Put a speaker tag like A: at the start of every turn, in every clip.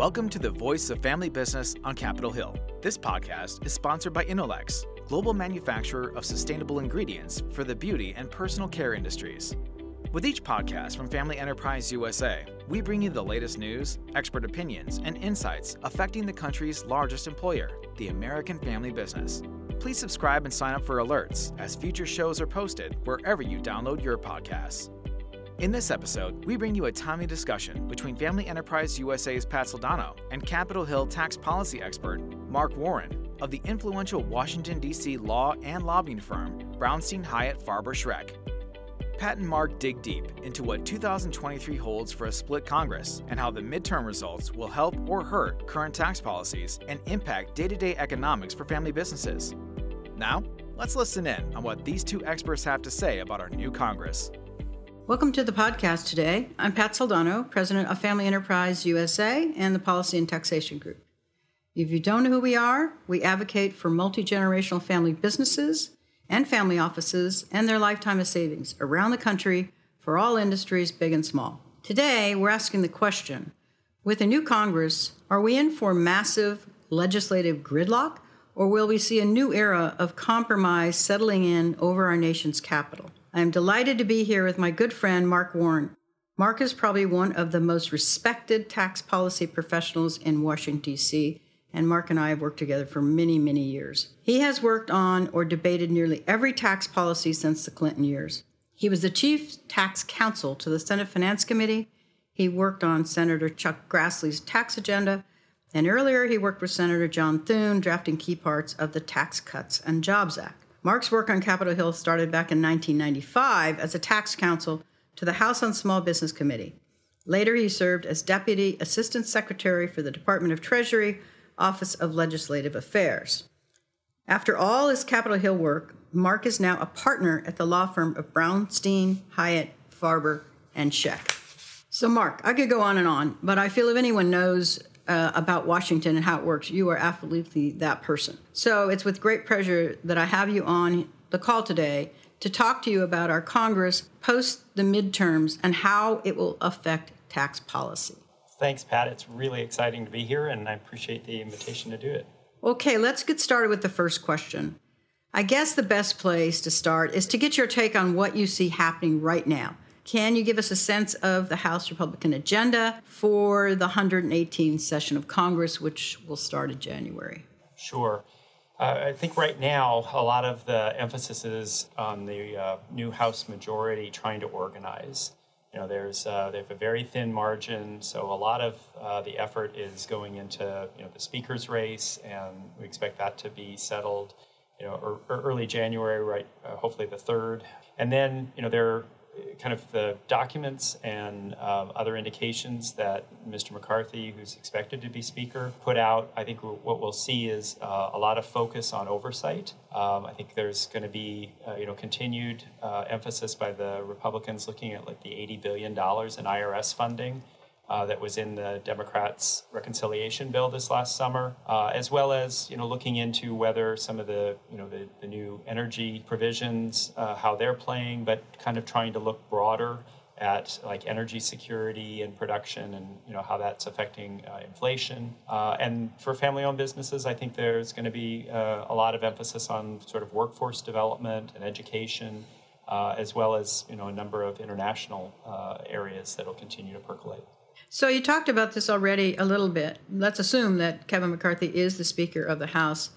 A: Welcome to the Voice of Family Business on Capitol Hill. This podcast is sponsored by Inolex, global manufacturer of sustainable ingredients for the beauty and personal care industries. With each podcast from Family Enterprise USA, we bring you the latest news, expert opinions, and insights affecting the country's largest employer, the American family business. Please subscribe and sign up for alerts as future shows are posted wherever you download your podcasts. In this episode, we bring you a timely discussion between Family Enterprise USA's Pat Soldano and Capitol Hill tax policy expert Mark Warren of the influential Washington, D.C. law and lobbying firm Brownstein Hyatt Farber Schreck. Pat and Mark dig deep into what 2023 holds for a split Congress and how the midterm results will help or hurt current tax policies and impact day to day economics for family businesses. Now, let's listen in on what these two experts have to say about our new Congress.
B: Welcome to the podcast today. I'm Pat Soldano, president of Family Enterprise USA and the Policy and Taxation Group. If you don't know who we are, we advocate for multi generational family businesses and family offices and their lifetime of savings around the country for all industries, big and small. Today, we're asking the question with a new Congress, are we in for massive legislative gridlock, or will we see a new era of compromise settling in over our nation's capital? I am delighted to be here with my good friend Mark Warren. Mark is probably one of the most respected tax policy professionals in Washington, D.C., and Mark and I have worked together for many, many years. He has worked on or debated nearly every tax policy since the Clinton years. He was the chief tax counsel to the Senate Finance Committee. He worked on Senator Chuck Grassley's tax agenda, and earlier he worked with Senator John Thune drafting key parts of the Tax Cuts and Jobs Act. Mark's work on Capitol Hill started back in 1995 as a tax counsel to the House on Small Business Committee. Later, he served as Deputy Assistant Secretary for the Department of Treasury, Office of Legislative Affairs. After all his Capitol Hill work, Mark is now a partner at the law firm of Brownstein, Hyatt, Farber, and Schreck. So, Mark, I could go on and on, but I feel if anyone knows uh, about Washington and how it works, you are absolutely that person. So it's with great pleasure that I have you on the call today to talk to you about our Congress post the midterms and how it will affect tax policy.
C: Thanks, Pat. It's really exciting to be here, and I appreciate the invitation to do it.
B: Okay, let's get started with the first question. I guess the best place to start is to get your take on what you see happening right now can you give us a sense of the House Republican agenda for the 118th session of Congress, which will start in January?
C: Sure. Uh, I think right now a lot of the emphasis is on the uh, new House majority trying to organize. You know, there's uh, they have a very thin margin, so a lot of uh, the effort is going into you know the speaker's race, and we expect that to be settled. You know, early January, right? Uh, hopefully the third, and then you know there kind of the documents and um, other indications that Mr. McCarthy, who's expected to be Speaker, put out, I think what we'll see is uh, a lot of focus on oversight. Um, I think there's going to be, uh, you know, continued uh, emphasis by the Republicans looking at like the $80 billion in IRS funding uh, that was in the Democrats' reconciliation bill this last summer, uh, as well as you know looking into whether some of the you know the, the new energy provisions, uh, how they're playing, but kind of trying to look broader at like energy security and production and you know how that's affecting uh, inflation. Uh, and for family-owned businesses i think there's going to be a lot of emphasis on sort of workforce development and education as well as you know a number of international areas that will continue to percolate
B: so you talked about this already a little bit. Let's assume that Kevin McCarthy is the Speaker of the House.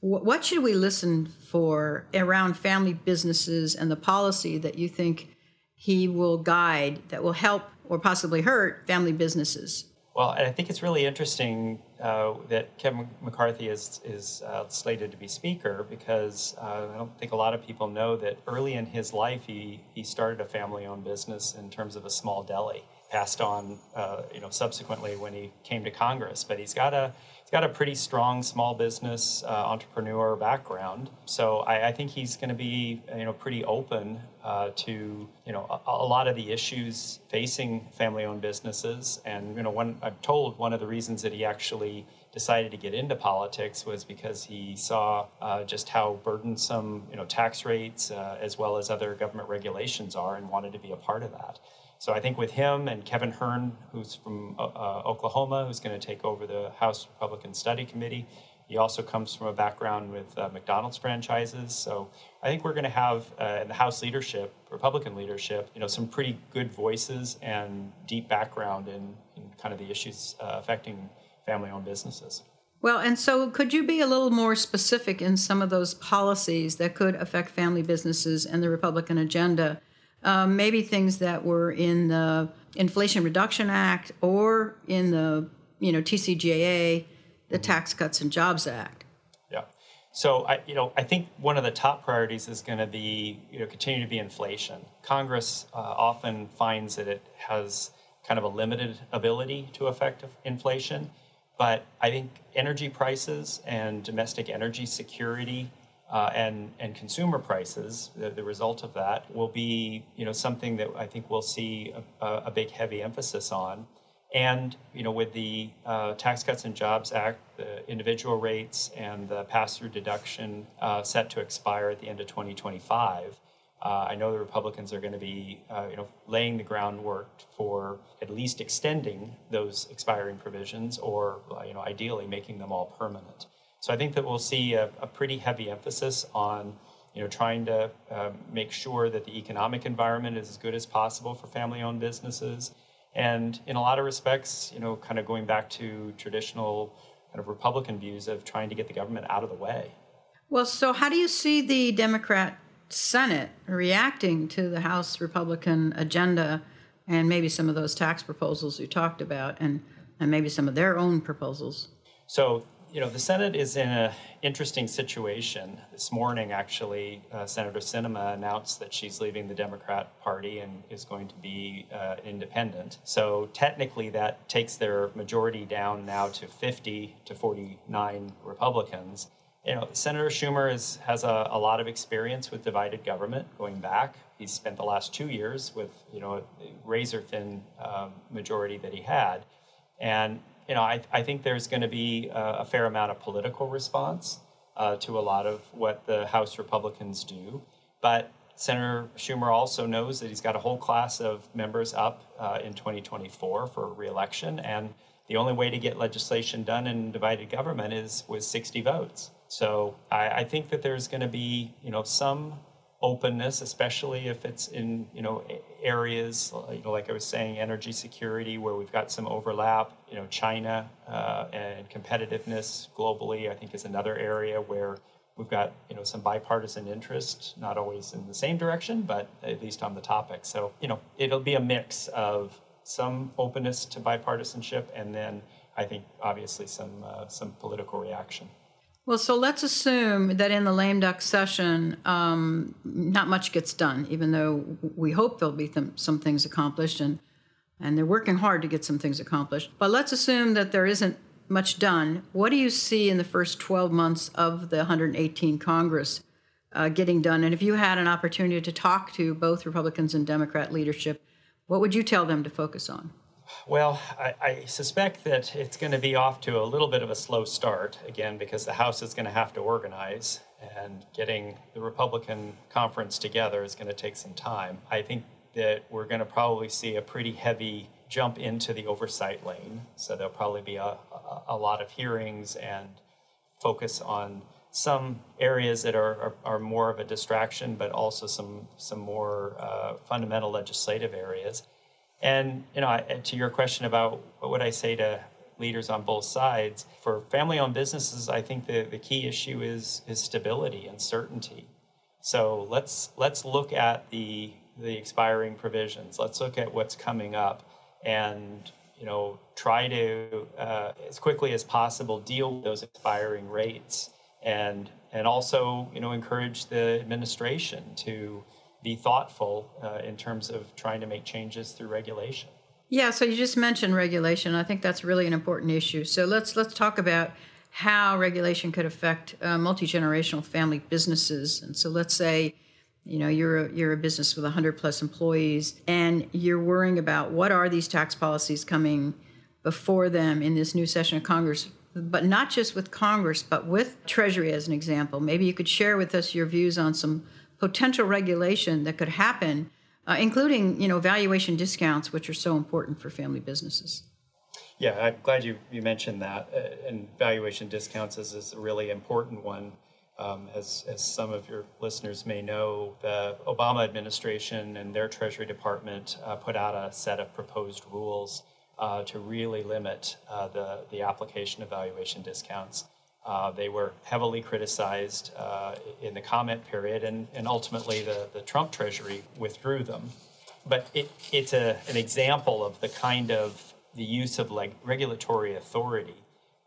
B: What should we listen for around family businesses and the policy that you think he will guide that will help or possibly hurt family businesses?
C: Well, I think it's really interesting uh, that Kevin McCarthy is is uh, slated to be Speaker because uh, I don't think a lot of people know that early in his life he he started a family-owned business in terms of a small deli passed on, uh, you know, subsequently when he came to Congress. But he's got a he's got a pretty strong small business uh, entrepreneur background. So I, I think he's going to be, you know, pretty open uh, to, you know, a, a, lot of the issues facing family-owned businesses. And you know, I'm told one of the reasons that he actually decided to get into politics was because he saw uh, just how burdensome, you know, tax rates uh, as well as other government regulations are, and wanted to be a part of that. So I think with him and Kevin Hern, who's from uh, uh Oklahoma, who's going to take over the House Republican Study Committee, he also comes from a background with uh, McDonald's franchises. So I think we're going to have uh, in the House leadership, Republican leadership, you know, some pretty good voices and deep background in, in kind of the issues uh, affecting family-owned businesses.
B: Well, and so could you be a little more specific in some of those policies that could affect family businesses and the Republican agenda? Um, maybe things that were in the Inflation Reduction Act or in the you know TCJA the Tax Cuts and Jobs Act.
C: Yeah. So I, you know, I think one of the top priorities is going to be, you know, continue to be inflation. Congress uh, often finds that it has kind of a limited ability to affect inflation, but I think energy prices and domestic energy security uh, and and consumer prices, the, the, result of that will be, you know, something that I think we'll see a, a big heavy emphasis on. And you know, with the uh, Tax Cuts and Jobs Act, the individual rates and the pass-through deduction uh, set to expire at the end of 2025, uh, I know the Republicans are going to be, uh, you know, laying the groundwork for at least extending those expiring provisions, or you know, ideally making them all permanent. So I think that we'll see a, a pretty heavy emphasis on you know, trying to uh, make sure that the economic environment is as good as possible for family-owned businesses, and in a lot of respects, you know, kind of going back to traditional kind of Republican views of trying to get the government out of the way.
B: Well, so how do you see the Democrat Senate reacting to the House Republican agenda and maybe some of those tax proposals you talked about and, and maybe some of their own proposals?
C: So you know, the Senate is in an interesting situation. This morning, actually, uh, Senator Sinema announced that she's leaving the Democrat Party and is going to be uh, independent. So technically, that takes their majority down now to 50 to 49 Republicans. You know, Senator Schumer is, has a, a lot of experience with divided government going back. He's spent the last two years with, you know, a razor thin um, majority that he had. And you know, I, I think there's going to be a, a, fair amount of political response uh, to a lot of what the House Republicans do. But Senator Schumer also knows that he's got a whole class of members up uh, in 2024 for reelection, and the only way to get legislation done in divided government is with 60 votes. So I, I think that there's going to be, you know, some openness, especially if it's in you know areas you know like I was saying, energy security where we've got some overlap. You know, China uh, and competitiveness globally, I think, is another area where we've got you know some bipartisan interest, not always in the same direction, but at least on the topic. So you know, it'll be a mix of some openness to bipartisanship, and then I think obviously some uh, some political reaction.
B: Well, so let's assume that in the lame duck session, um, not much gets done, even though we hope there'll be th- some things accomplished, and and they're working hard to get some things accomplished. But let's assume that there isn't much done. What do you see in the first 12 months of the 118 Congress uh, getting done? And if you had an opportunity to talk to both Republicans and Democrat leadership, what would you tell them to focus on?
C: Well, I, I, suspect that it's going to be off to a little bit of a slow start, again, because the House is going to have to organize, and getting the Republican conference together is going to take some time. I think that we're going to probably see a pretty heavy jump into the oversight lane. So there'll probably be a, a, a lot of hearings and focus on some areas that are, are, are, more of a distraction, but also some, some more uh, fundamental legislative areas. And you know, to your question about what would I say to leaders on both sides, for family-owned businesses, I think the, the key issue is is stability and certainty. So let's let's look at the the expiring provisions. Let's look at what's coming up, and you know, try to uh, as quickly as possible deal with those expiring rates, and and also you know encourage the administration to be thoughtful uh, in terms of trying to make changes through regulation.
B: Yeah, so you just mentioned regulation. I think that's really an important issue. So let's let's talk about how regulation could affect uh, multi generational family businesses. And so let's say, you know, you're a, you're a business with 100 plus employees, and you're worrying about what are these tax policies coming before them in this new session of Congress. But not just with Congress, but with Treasury as an example. Maybe you could share with us your views on some potential regulation that could happen uh, including you know valuation discounts, which are so important for family businesses.
C: Yeah, I'm glad you, you mentioned that. Uh, and valuation discounts is, is a really important one. Um, as, as some of your listeners may know, the Obama administration and their Treasury Department uh, put out a set of proposed rules uh, to really limit uh, the, the application of valuation discounts. Uh, they were heavily criticized uh, in the comment period, and, and ultimately the, the Trump Treasury withdrew them. But it, it's a, an example of the kind of the use of like regulatory authority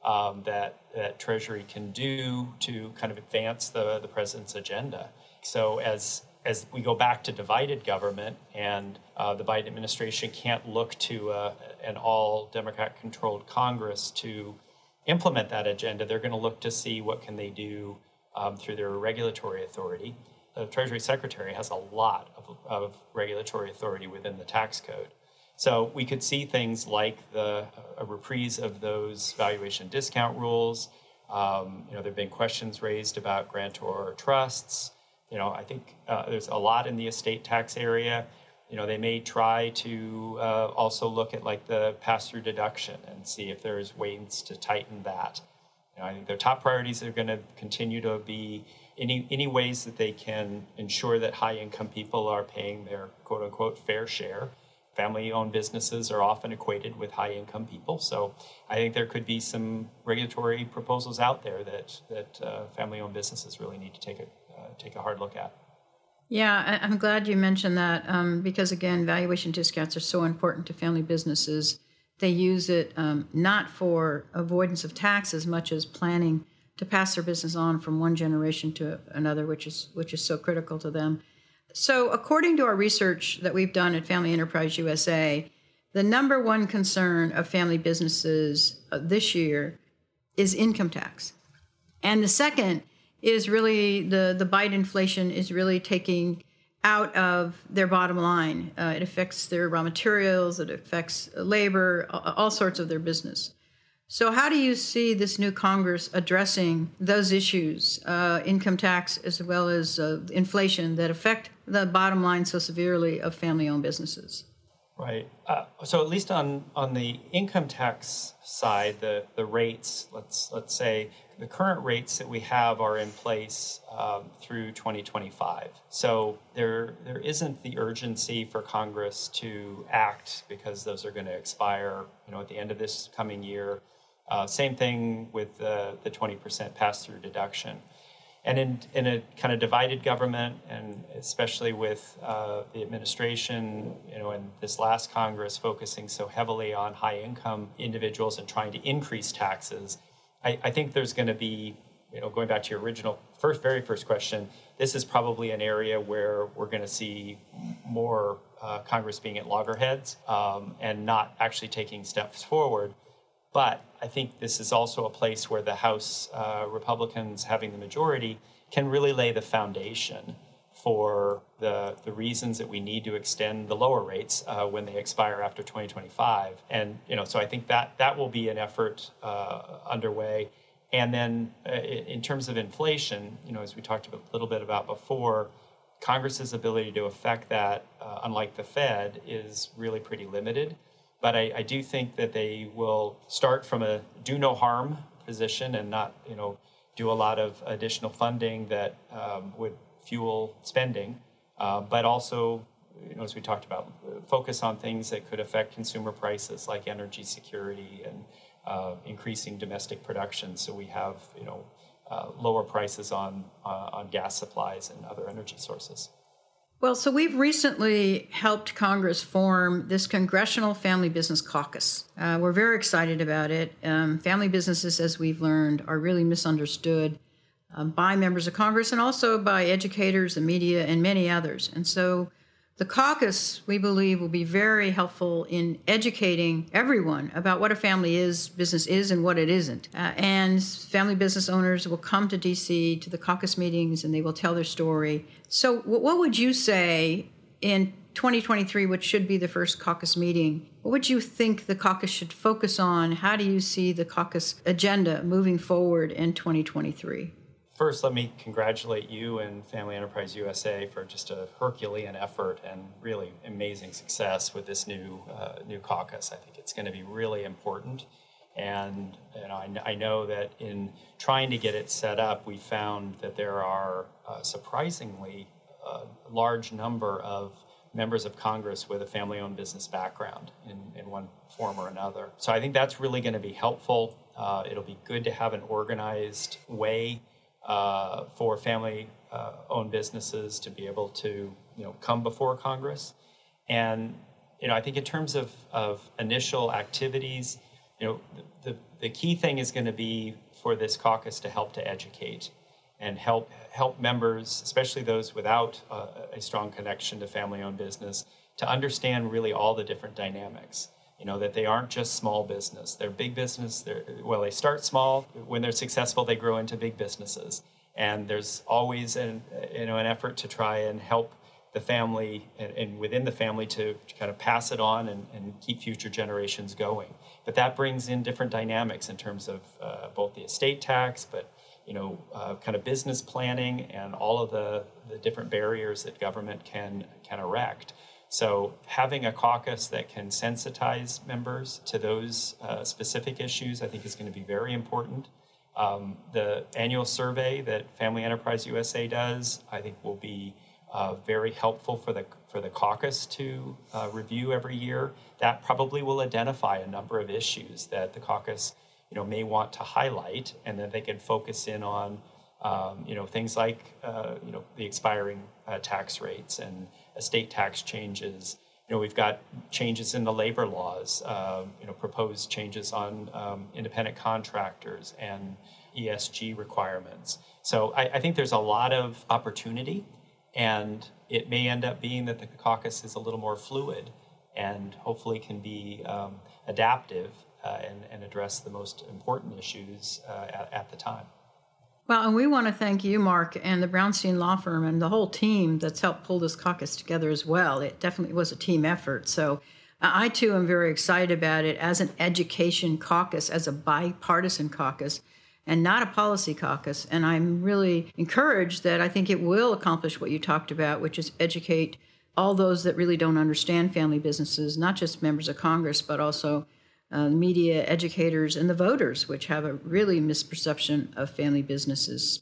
C: um, that, that Treasury can do to kind of advance the, the president's agenda. So as as we go back to divided government and uh, the Biden administration can't look to uh, an all Democrat controlled Congress to implement that agenda, they're going to look to see what can they do um, through their regulatory authority. The Treasury Secretary has a lot of, of, regulatory authority within the tax code. So we could see things like the a reprise of those valuation discount rules. Um, you know, there have been questions raised about grantor trusts. You know, I think uh, there's a lot in the estate tax area you know, they may try to uh, also look at like the pass-through deduction and see if there's ways to tighten that. You know, I think their top priorities are going to continue to be any any ways that they can ensure that high-income people are paying their quote-unquote fair share. Family-owned businesses are often equated with high-income people, so I think there could be some regulatory proposals out there that that uh, family-owned businesses really need to take a uh, take a hard look at.
B: Yeah, I'm glad you mentioned that um, because, again, valuation discounts are so important to family businesses. They use it um, not for avoidance of tax as much as planning to pass their business on from one generation to another, which is which is so critical to them. So, according to our research that we've done at Family Enterprise USA, the number one concern of family businesses uh, this year is income tax, and the second is really the the Biden inflation is really taking out of their bottom line. Uh, it affects their raw materials, it affects labor, all sorts of their business. So, how do you see this new Congress addressing those issues, uh, income tax as well as uh, inflation, that affect the bottom line so severely of family owned businesses?
C: Right. Uh, so, at least on, on the income tax side, the, the rates, let's, let's say the current rates that we have are in place um, through 2025. So there there isn't the urgency for Congress to act because those are going to expire, you know, at the end of this coming year. Uh, same thing with the the 20% pass-through deduction. And in, in a kind of divided government, and especially with uh, the administration, you know, and this last Congress focusing so heavily on high-income individuals and trying to increase taxes, I, I think there's going to be, you know, going back to your original first, very first question, this is probably an area where we're going to see more uh, Congress being at loggerheads um, and not actually taking steps forward. But I think this is also a place where the House uh, Republicans having the majority can really lay the foundation for the, the reasons that we need to extend the lower rates uh, when they expire after 2025. And, you know, so I think that that will be an effort uh, underway. And then uh, in terms of inflation, you know, as we talked a little bit about before, Congress's ability to affect that, uh, unlike the Fed, is really pretty limited. But I, I do think that they will start from a do no harm position and not, you know, do a lot of additional funding that um, would fuel spending, uh, but also, you know, as we talked about, focus on things that could affect consumer prices like energy security and uh, increasing domestic production. So we have, you know, uh, lower prices on uh, on gas supplies and other energy sources.
B: Well, so we've recently helped Congress form this Congressional Family Business Caucus. Uh, we're very excited about it. Um, family businesses, as we've learned, are really misunderstood um, by members of Congress and also by educators, the media, and many others. And so the caucus, we believe, will be very helpful in educating everyone about what a family is, business is, and what it isn't. Uh, and family business owners will come to DC to the caucus meetings and they will tell their story. So, what would you say in 2023, which should be the first caucus meeting? What would you think the caucus should focus on? How do you see the caucus agenda moving forward in 2023?
C: First, let me congratulate you and Family Enterprise USA for just a Herculean effort and really amazing success with this new uh, new caucus. I think it's going to be really important, and know, I, I, know that in trying to get it set up, we found that there are uh, surprisingly a uh, large number of members of Congress with a family-owned business background in, in one form or another. So I think that's really going to be helpful. Uh, it'll be good to have an organized way uh, for family-owned uh, businesses to be able to, you know, come before Congress. And you know, I think in terms of, of initial activities, you know, the, the key thing is going to be for this caucus to help to educate and help help members, especially those without uh, a strong connection to family-owned business, to understand really all the different dynamics. You know that they aren't just small business; they're big business. They're, well, they start small. When they're successful, they grow into big businesses. And there's always an you know an effort to try and help the family and, and within the family to, to, kind of pass it on and, and, keep future generations going. But that brings in different dynamics in terms of uh, both the estate tax, but you know, uh, kind of business planning and all of the, the different barriers that government can can erect. So having a caucus that can sensitize members to those uh, specific issues, I think, is going to be very important. Um, the annual survey that Family Enterprise USA does, I think, will be uh, very helpful for the for the caucus to uh, review every year. That probably will identify a number of issues that the caucus you know, may want to highlight, and then they can focus in on, um, you know, things like, uh, you know, the expiring uh, tax rates and estate tax changes. You know, we've got changes in the labor laws, uh, you know, proposed changes on um, independent contractors and ESG requirements. So I, I think there's a lot of opportunity, and it may end up being that the caucus is a little more fluid and hopefully can be um, adaptive uh, and, and address the most important issues uh, at, at the time.
B: Well, and we want to thank you, Mark, and the Brownstein Law Firm and the whole team that's helped pull this caucus together as well. It definitely was a team effort. So uh, I too am very excited about it as an education caucus, as a bipartisan caucus, and not a policy caucus. And I'm really encouraged that I think it will accomplish what you talked about, which is educate all those that really don't understand family businesses, not just members of Congress, but also uh, media educators, and the voters, which have a really misperception of family businesses.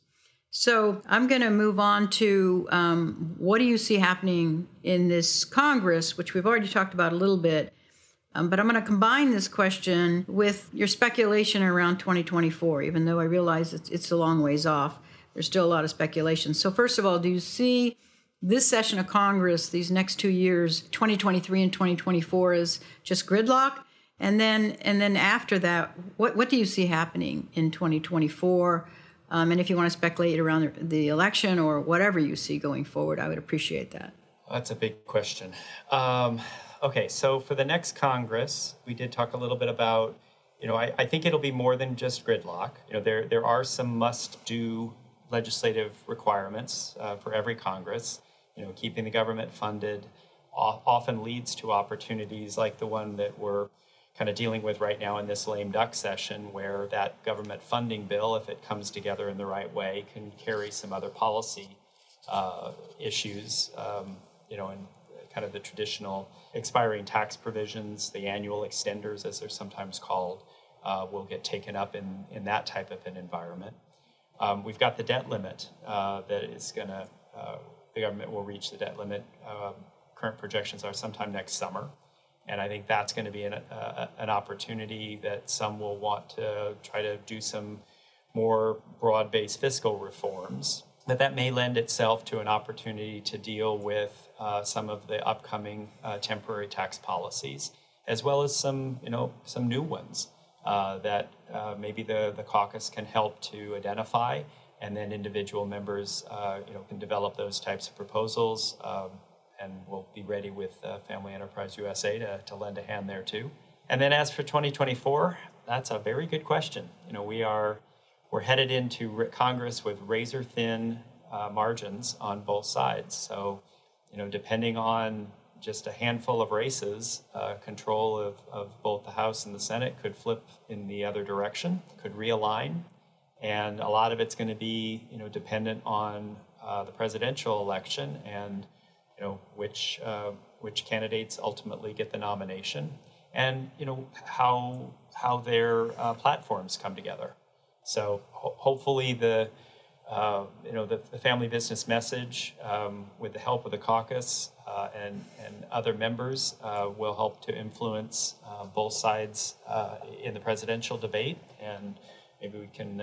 B: So I'm going to move on to um, what do you see happening in this Congress, which we've already talked about a little bit. Um, but I'm going to combine this question with your speculation around 2024, even though I realize it's, it's a long ways off. There's still a lot of speculation. So, first of all, do you see this session of Congress, these next two years, 2023 and 2024, as just gridlock? And then, and then after that, what, what do you see happening in 2024? Um, and if you want to speculate around the, election or whatever you see going forward, I would appreciate that.
C: That's a big question. Um, okay, so for the next Congress, we did talk a little bit about, you know, I, I think it'll be more than just gridlock. You know, there there are some must-do legislative requirements uh, for every Congress. You know, keeping the government funded often leads to opportunities like the one that we're kind of dealing with right now in this lame duck session, where that government funding bill, if it comes together in the right way, can carry some other policy uh, issues, um, you know, and kind of the traditional expiring tax provisions, the annual extenders, as they're sometimes called, uh, will get taken up in, in that type of an environment. Um, we've got the debt limit uh, that is going to, uh, the government will reach the debt limit. Um, current projections are sometime next summer. And I think that's going to be an, uh, an opportunity that some will want to try to do some more broad based fiscal reforms. But that may lend itself to an opportunity to deal with uh, some of the upcoming uh, temporary tax policies, as well as some, you know, some new ones uh, that uh, maybe the, the caucus can help to identify, and then individual members, uh, you know, can develop those types of proposals. Um, and we'll be ready with uh, Family Enterprise USA to, to lend a hand there too. And then as for 2024, that's a very good question. You know, we are we're headed into Congress with razor thin uh, margins on both sides. So, you know, depending on just a handful of races, uh, control of, of both the House and the Senate could flip in the other direction, could realign. and a lot of it's going to be you know dependent on uh, the presidential election and you know which uh, which candidates ultimately get the nomination and you know how how their uh, platforms come together. So ho- hopefully the uh, you know the, the, family business message um, with the help of the caucus uh, and and other members uh, will help to influence uh, both sides uh, in the presidential debate and maybe we can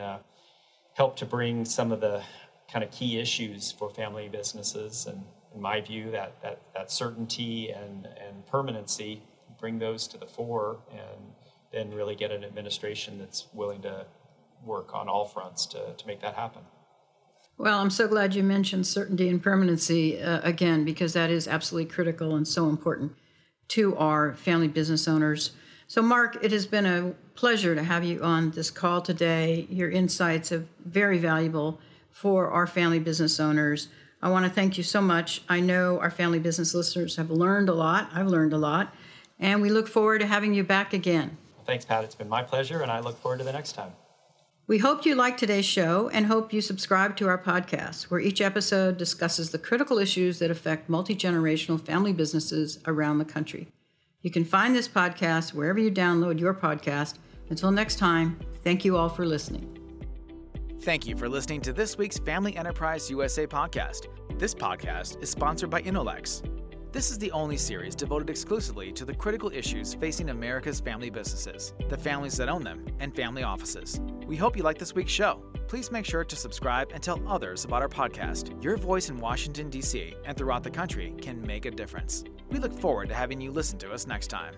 C: help to bring some of the kind of key issues for family businesses and in my view that that, that certainty and and permanency bring those to the fore and then really get an administration that's willing to work on all fronts to, to make that happen.
B: Well, I'm so glad you mentioned certainty and permanency uh, again, because that is absolutely critical and so important to our family business owners. So, Mark, it has been a pleasure to have you on this call today. Your insights are very valuable for our family business owners. I want to thank you so much. I know our family business listeners have learned a lot. I've learned a lot and we look forward to having you back again.
C: Thanks, Pat. It's been my pleasure, and I look forward to the next time.
B: We hope you liked today's show and hope you subscribe to our podcast, where each episode discusses the critical issues that affect multi generational family businesses around the country. You can find this podcast wherever you download your podcast. Until next time, thank you all for listening.
A: Thank you for listening to this week's Family Enterprise USA podcast. This podcast is sponsored by Inolex. This is the only series devoted exclusively to the critical issues facing America's family businesses, the families that own them, and family offices. We hope you like this week's show. Please make sure to subscribe and tell others about our podcast. Your voice in Washington, D.C. and throughout the country can make a difference. We look forward to having you listen to us next time.